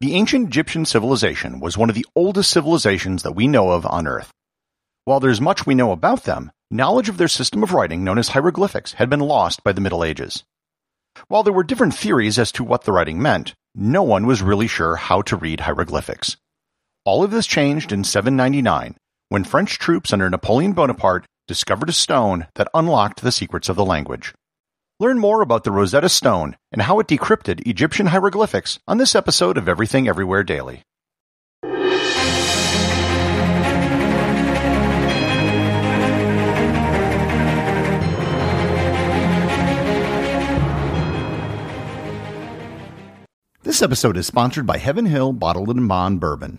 The ancient Egyptian civilization was one of the oldest civilizations that we know of on Earth. While there's much we know about them, knowledge of their system of writing known as hieroglyphics had been lost by the Middle Ages. While there were different theories as to what the writing meant, no one was really sure how to read hieroglyphics. All of this changed in 799 when French troops under Napoleon Bonaparte discovered a stone that unlocked the secrets of the language. Learn more about the Rosetta Stone and how it decrypted Egyptian hieroglyphics on this episode of Everything Everywhere Daily. This episode is sponsored by Heaven Hill Bottled in Bond Bourbon.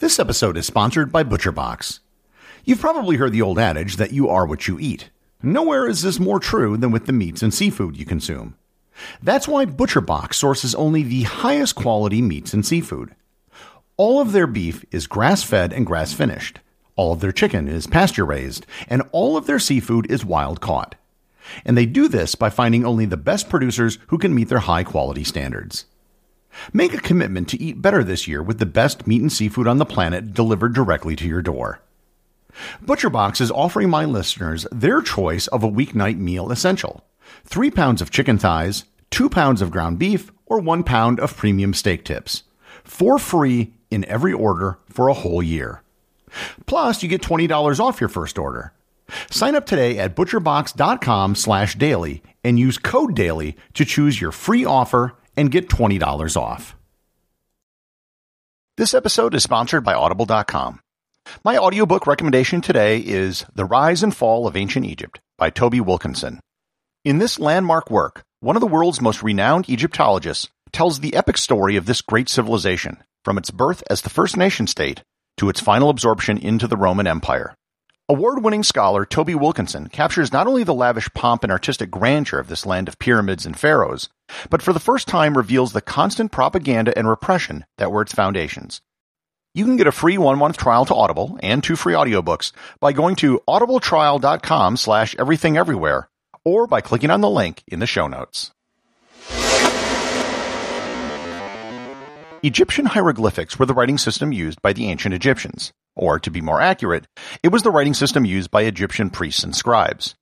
This episode is sponsored by ButcherBox. You've probably heard the old adage that you are what you eat. Nowhere is this more true than with the meats and seafood you consume. That's why ButcherBox sources only the highest quality meats and seafood. All of their beef is grass fed and grass finished. All of their chicken is pasture raised, and all of their seafood is wild caught. And they do this by finding only the best producers who can meet their high quality standards. Make a commitment to eat better this year with the best meat and seafood on the planet delivered directly to your door. ButcherBox is offering my listeners their choice of a weeknight meal essential three pounds of chicken thighs, two pounds of ground beef, or one pound of premium steak tips. For free in every order for a whole year. Plus, you get $20 off your first order. Sign up today at butcherbox.com slash daily and use code daily to choose your free offer and get $20 off. This episode is sponsored by Audible.com. My audiobook recommendation today is The Rise and Fall of Ancient Egypt by Toby Wilkinson. In this landmark work, one of the world's most renowned Egyptologists tells the epic story of this great civilization, from its birth as the first nation state to its final absorption into the Roman Empire. Award winning scholar Toby Wilkinson captures not only the lavish pomp and artistic grandeur of this land of pyramids and pharaohs, but for the first time reveals the constant propaganda and repression that were its foundations. You can get a free one-month trial to Audible and two free audiobooks by going to audibletrial.com slash everythingeverywhere or by clicking on the link in the show notes. Egyptian hieroglyphics were the writing system used by the ancient Egyptians. Or, to be more accurate, it was the writing system used by Egyptian priests and scribes.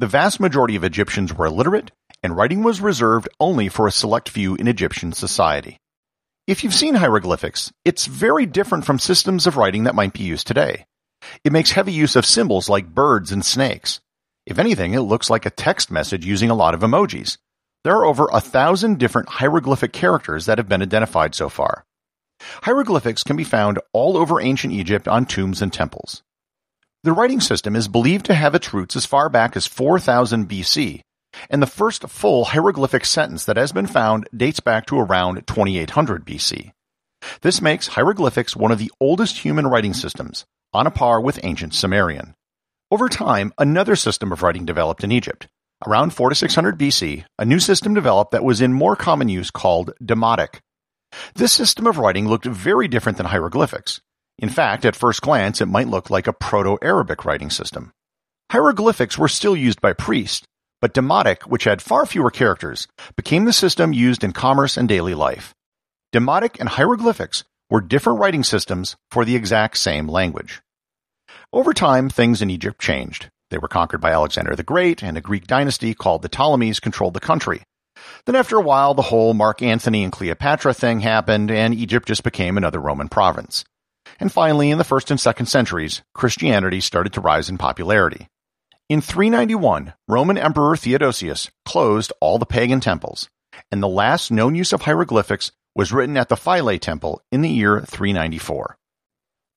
The vast majority of Egyptians were illiterate, and writing was reserved only for a select few in Egyptian society. If you've seen hieroglyphics, it's very different from systems of writing that might be used today. It makes heavy use of symbols like birds and snakes. If anything, it looks like a text message using a lot of emojis. There are over a thousand different hieroglyphic characters that have been identified so far. Hieroglyphics can be found all over ancient Egypt on tombs and temples. The writing system is believed to have its roots as far back as 4000 BC, and the first full hieroglyphic sentence that has been found dates back to around 2800 BC. This makes hieroglyphics one of the oldest human writing systems, on a par with ancient Sumerian. Over time, another system of writing developed in Egypt. Around 4 to 600 BC, a new system developed that was in more common use called Demotic. This system of writing looked very different than hieroglyphics. In fact, at first glance, it might look like a Proto-Arabic writing system. Hieroglyphics were still used by priests, but Demotic, which had far fewer characters, became the system used in commerce and daily life. Demotic and hieroglyphics were different writing systems for the exact same language. Over time, things in Egypt changed. They were conquered by Alexander the Great, and a Greek dynasty called the Ptolemies controlled the country. Then after a while, the whole Mark Antony and Cleopatra thing happened, and Egypt just became another Roman province. And finally, in the first and second centuries, Christianity started to rise in popularity. In 391, Roman Emperor Theodosius closed all the pagan temples, and the last known use of hieroglyphics was written at the Philae Temple in the year 394.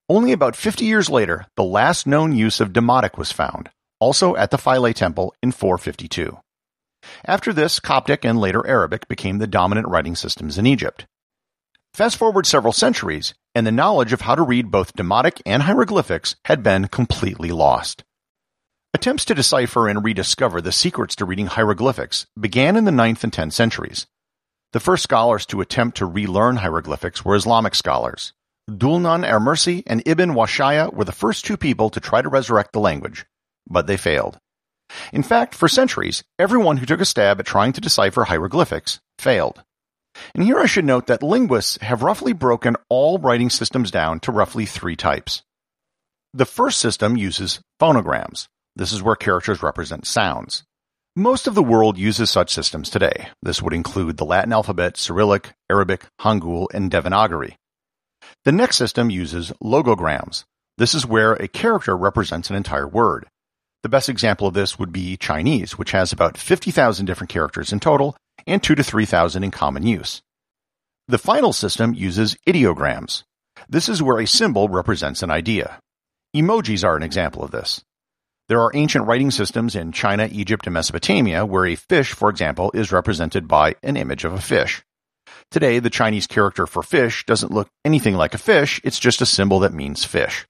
Only about 50 years later, the last known use of Demotic was found, also at the Philae Temple in 452. After this, Coptic and later Arabic became the dominant writing systems in Egypt. Fast forward several centuries, and the knowledge of how to read both Demotic and hieroglyphics had been completely lost. Attempts to decipher and rediscover the secrets to reading hieroglyphics began in the 9th and 10th centuries. The first scholars to attempt to relearn hieroglyphics were Islamic scholars. Dhul-Nun Ermersi and Ibn Wahshiyya were the first two people to try to resurrect the language, but they failed. In fact, for centuries, everyone who took a stab at trying to decipher hieroglyphics failed. And here I should note that linguists have roughly broken all writing systems down to roughly three types. The first system uses phonograms. This is where characters represent sounds. Most of the world uses such systems today. This would include the Latin alphabet, Cyrillic, Arabic, Hangul, and Devanagari. The next system uses logograms. This is where a character represents an entire word. The best example of this would be Chinese, which has about 50,000 different characters in total and 2 to 3,000 in common use. The final system uses ideograms. This is where a symbol represents an idea. Emojis are an example of this. There are ancient writing systems in China, Egypt, and Mesopotamia where a fish, for example, is represented by an image of a fish. Today, the Chinese character for fish doesn't look anything like a fish, it's just a symbol that means fish.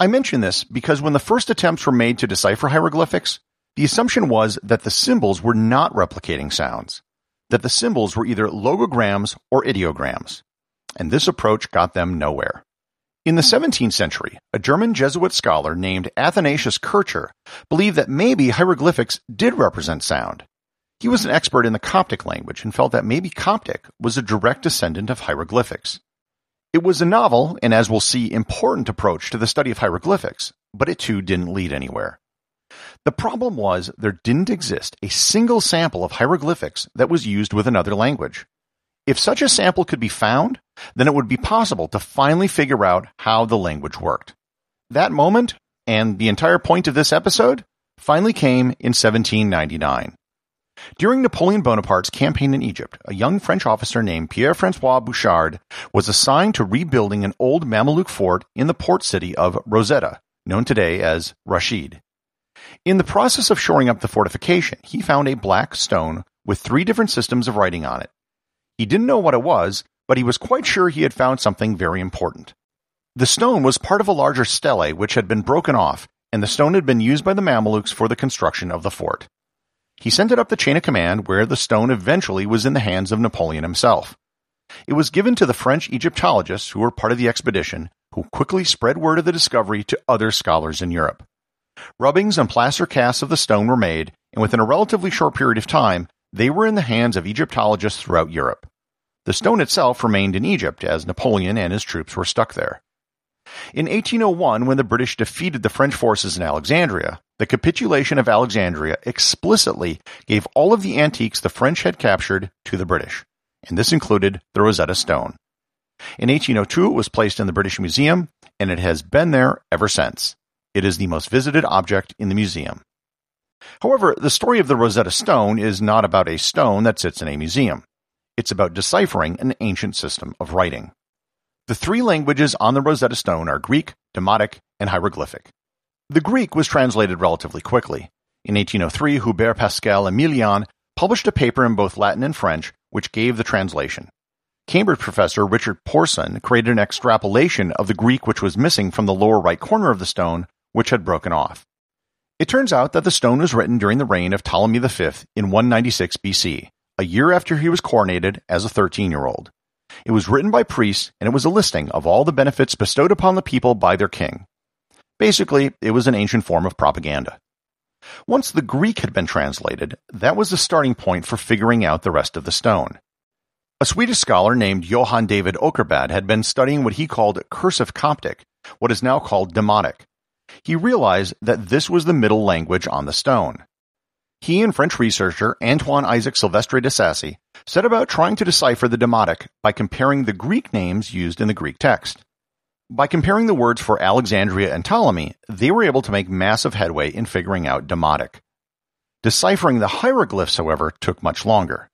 I mention this because when the first attempts were made to decipher hieroglyphics, the assumption was that the symbols were not replicating sounds, that the symbols were either logograms or ideograms. And this approach got them nowhere. In the 17th century, a German Jesuit scholar named Athanasius Kircher believed that maybe hieroglyphics did represent sound. He was an expert in the Coptic language and felt that maybe Coptic was a direct descendant of hieroglyphics. It was a novel, and as we'll see, important approach to the study of hieroglyphics, but it too didn't lead anywhere. The problem was there didn't exist a single sample of hieroglyphics that was used with another language. If such a sample could be found, then it would be possible to finally figure out how the language worked. That moment, and the entire point of this episode, finally came in 1799. During Napoleon Bonaparte's campaign in Egypt, a young French officer named Pierre-Francois Bouchard was assigned to rebuilding an old Mameluke fort in the port city of Rosetta, known today as Rashid. In the process of shoring up the fortification, he found a black stone with three different systems of writing on it. He didn't know what it was, but he was quite sure he had found something very important. The stone was part of a larger stele which had been broken off, and the stone had been used by the Mamelukes for the construction of the fort. He sent it up the chain of command where the stone eventually was in the hands of Napoleon himself. It was given to the French Egyptologists who were part of the expedition, who quickly spread word of the discovery to other scholars in Europe. Rubbings and plaster casts of the stone were made, and within a relatively short period of time, they were in the hands of Egyptologists throughout Europe. The stone itself remained in Egypt as Napoleon and his troops were stuck there. In 1801, when the British defeated the French forces in Alexandria, the capitulation of Alexandria explicitly gave all of the antiques the French had captured to the British, and this included the Rosetta Stone. In 1802, it was placed in the British Museum, and it has been there ever since. It is the most visited object in the museum. However, the story of the Rosetta Stone is not about a stone that sits in a museum. It's about deciphering an ancient system of writing. The three languages on the Rosetta Stone are Greek, Demotic, and Hieroglyphic. The Greek was translated relatively quickly. In 1803, Hubert Pascal Ameilhon published a paper in both Latin and French which gave the translation. Cambridge professor Richard Porson created an extrapolation of the Greek which was missing from the lower right corner of the stone, which had broken off. It turns out that the stone was written during the reign of Ptolemy V in 196 BC, a year after he was coronated as a 13 year old. It was written by priests and it was a listing of all the benefits bestowed upon the people by their king. Basically, it was an ancient form of propaganda. Once the Greek had been translated, that was the starting point for figuring out the rest of the stone. A Swedish scholar named Johann David Åkerblad had been studying what he called cursive Coptic, what is now called Demotic, he realized that this was the middle language on the stone. he and French researcher Antoine Isaac Silvestre de Sacy set about trying to decipher the Demotic by comparing the Greek names used in the Greek text. By comparing the words for Alexandria and Ptolemy, they were able to make massive headway in figuring out Demotic. Deciphering the hieroglyphs, however, took much longer.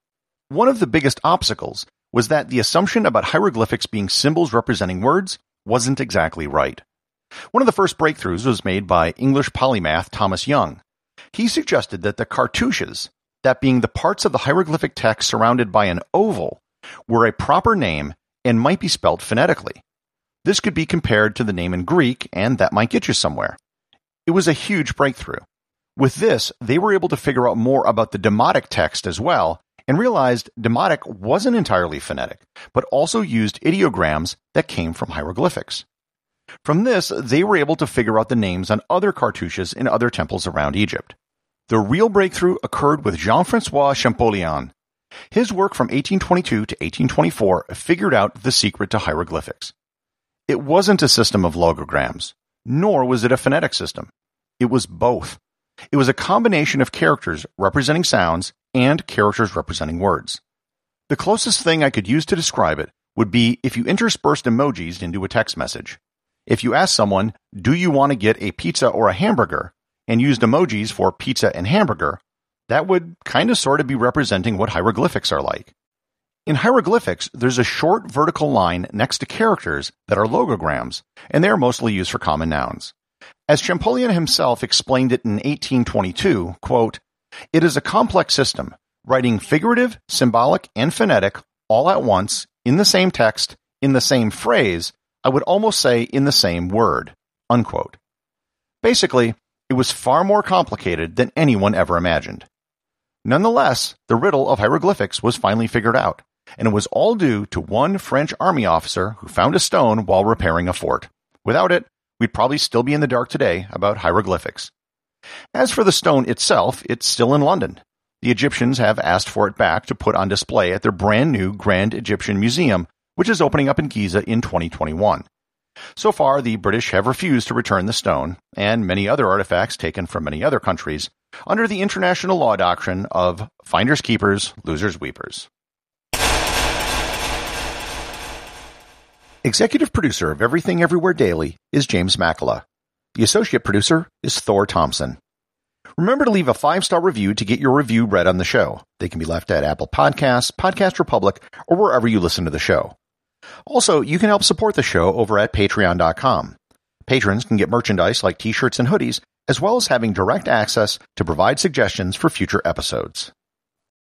One of the biggest obstacles was that the assumption about hieroglyphics being symbols representing words wasn't exactly right. One of the first breakthroughs was made by English polymath Thomas Young. He suggested that the cartouches, that being the parts of the hieroglyphic text surrounded by an oval, were a proper name and might be spelled phonetically. This could be compared to the name in Greek, and that might get you somewhere. It was a huge breakthrough. With this, they were able to figure out more about the Demotic text as well, and realized Demotic wasn't entirely phonetic, but also used ideograms that came from hieroglyphics. From this, they were able to figure out the names on other cartouches in other temples around Egypt. The real breakthrough occurred with Jean-Francois Champollion. His work from 1822 to 1824 figured out the secret to hieroglyphics. It wasn't a system of logograms, nor was it a phonetic system. It was both. It was a combination of characters representing sounds and characters representing words. The closest thing I could use to describe it would be if you interspersed emojis into a text message. If you asked someone, do you want to get a pizza or a hamburger, and used emojis for pizza and hamburger, that would kind of sort of be representing what hieroglyphics are like. In hieroglyphics, there's a short vertical line next to characters that are logograms, and they are mostly used for common nouns. As Champollion himself explained it in 1822, quote, It is a complex system, writing figurative, symbolic, and phonetic all at once, in the same text, in the same phrase, I would almost say in the same word. Unquote. Basically, it was far more complicated than anyone ever imagined. Nonetheless, the riddle of hieroglyphics was finally figured out, and it was all due to one French army officer who found a stone while repairing a fort. Without it, we'd probably still be in the dark today about hieroglyphics. As for the stone itself, it's still in London. The Egyptians have asked for it back to put on display at their brand new Grand Egyptian Museum, which is opening up in Giza in 2021. So far, the British have refused to return the stone and many other artifacts taken from many other countries under the international law doctrine of finders keepers, losers weepers. Executive producer of Everything Everywhere Daily is James Makala. The associate producer is Thor Thompson. Remember to leave a five star review to get your review read on the show. They can be left at Apple Podcasts, Podcast Republic, or wherever you listen to the show. Also, you can help support the show over at patreon.com. Patrons can get merchandise like t-shirts and hoodies, as well as having direct access to provide suggestions for future episodes.